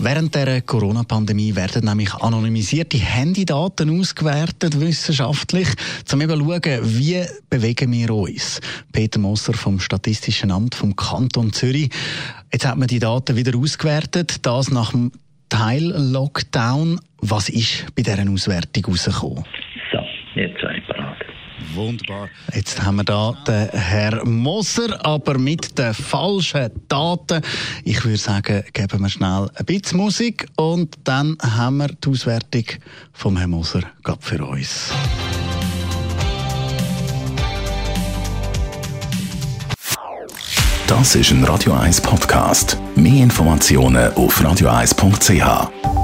Während der Corona-Pandemie werden nämlich anonymisierte Handydaten ausgewertet, wissenschaftlich, um eben zu schauen, wie bewegen wir uns. Peter Moser vom Statistischen Amt vom Kanton Zürich. Jetzt hat man die Daten wieder ausgewertet, das nach dem Teil-Lockdown. Was ist bei dieser Auswertung rausgekommen? Wunderbar. Jetzt haben wir da den Herr Moser, aber mit den falschen Daten. Ich würde sagen, geben wir schnell ein bisschen Musik und dann haben wir die Auswertung vom Herrn Moser für uns. Das ist ein Radio 1 Podcast. Mehr Informationen auf radio1.ch.